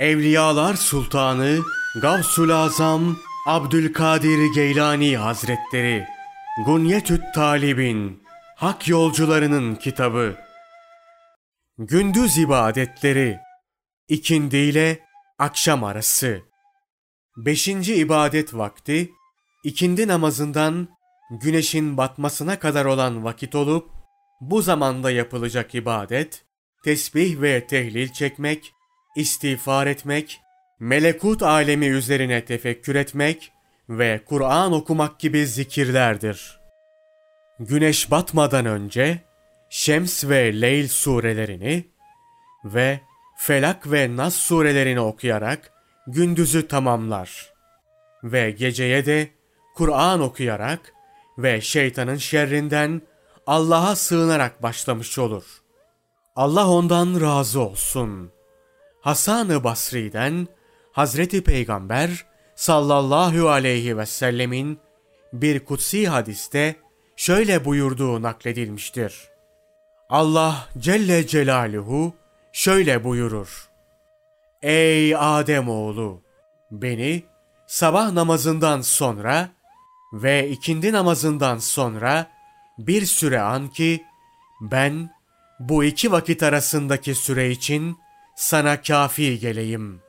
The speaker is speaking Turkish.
Evliyalar Sultanı Gavsul Azam Abdülkadir Geylani Hazretleri Gunyetüt Talibin Hak Yolcularının Kitabı. Gündüz ibadetleri İkindi ile akşam arası. Beşinci ibadet vakti ikindi namazından güneşin batmasına kadar olan vakit olup bu zamanda yapılacak ibadet tesbih ve tehlil çekmek, istiğfar etmek, melekut alemi üzerine tefekkür etmek ve Kur'an okumak gibi zikirlerdir. Güneş batmadan önce Şems ve Leyl surelerini ve Felak ve Nas surelerini okuyarak gündüzü tamamlar. Ve geceye de Kur'an okuyarak ve şeytanın şerrinden Allah'a sığınarak başlamış olur. Allah ondan razı olsun. Hasan-ı Basri'den Hazreti Peygamber sallallahu aleyhi ve sellemin bir kutsi hadiste şöyle buyurduğu nakledilmiştir. Allah Celle Celaluhu şöyle buyurur. Ey Adem oğlu, beni sabah namazından sonra ve ikindi namazından sonra bir süre an ki ben bu iki vakit arasındaki süre için sana kafi geleyim.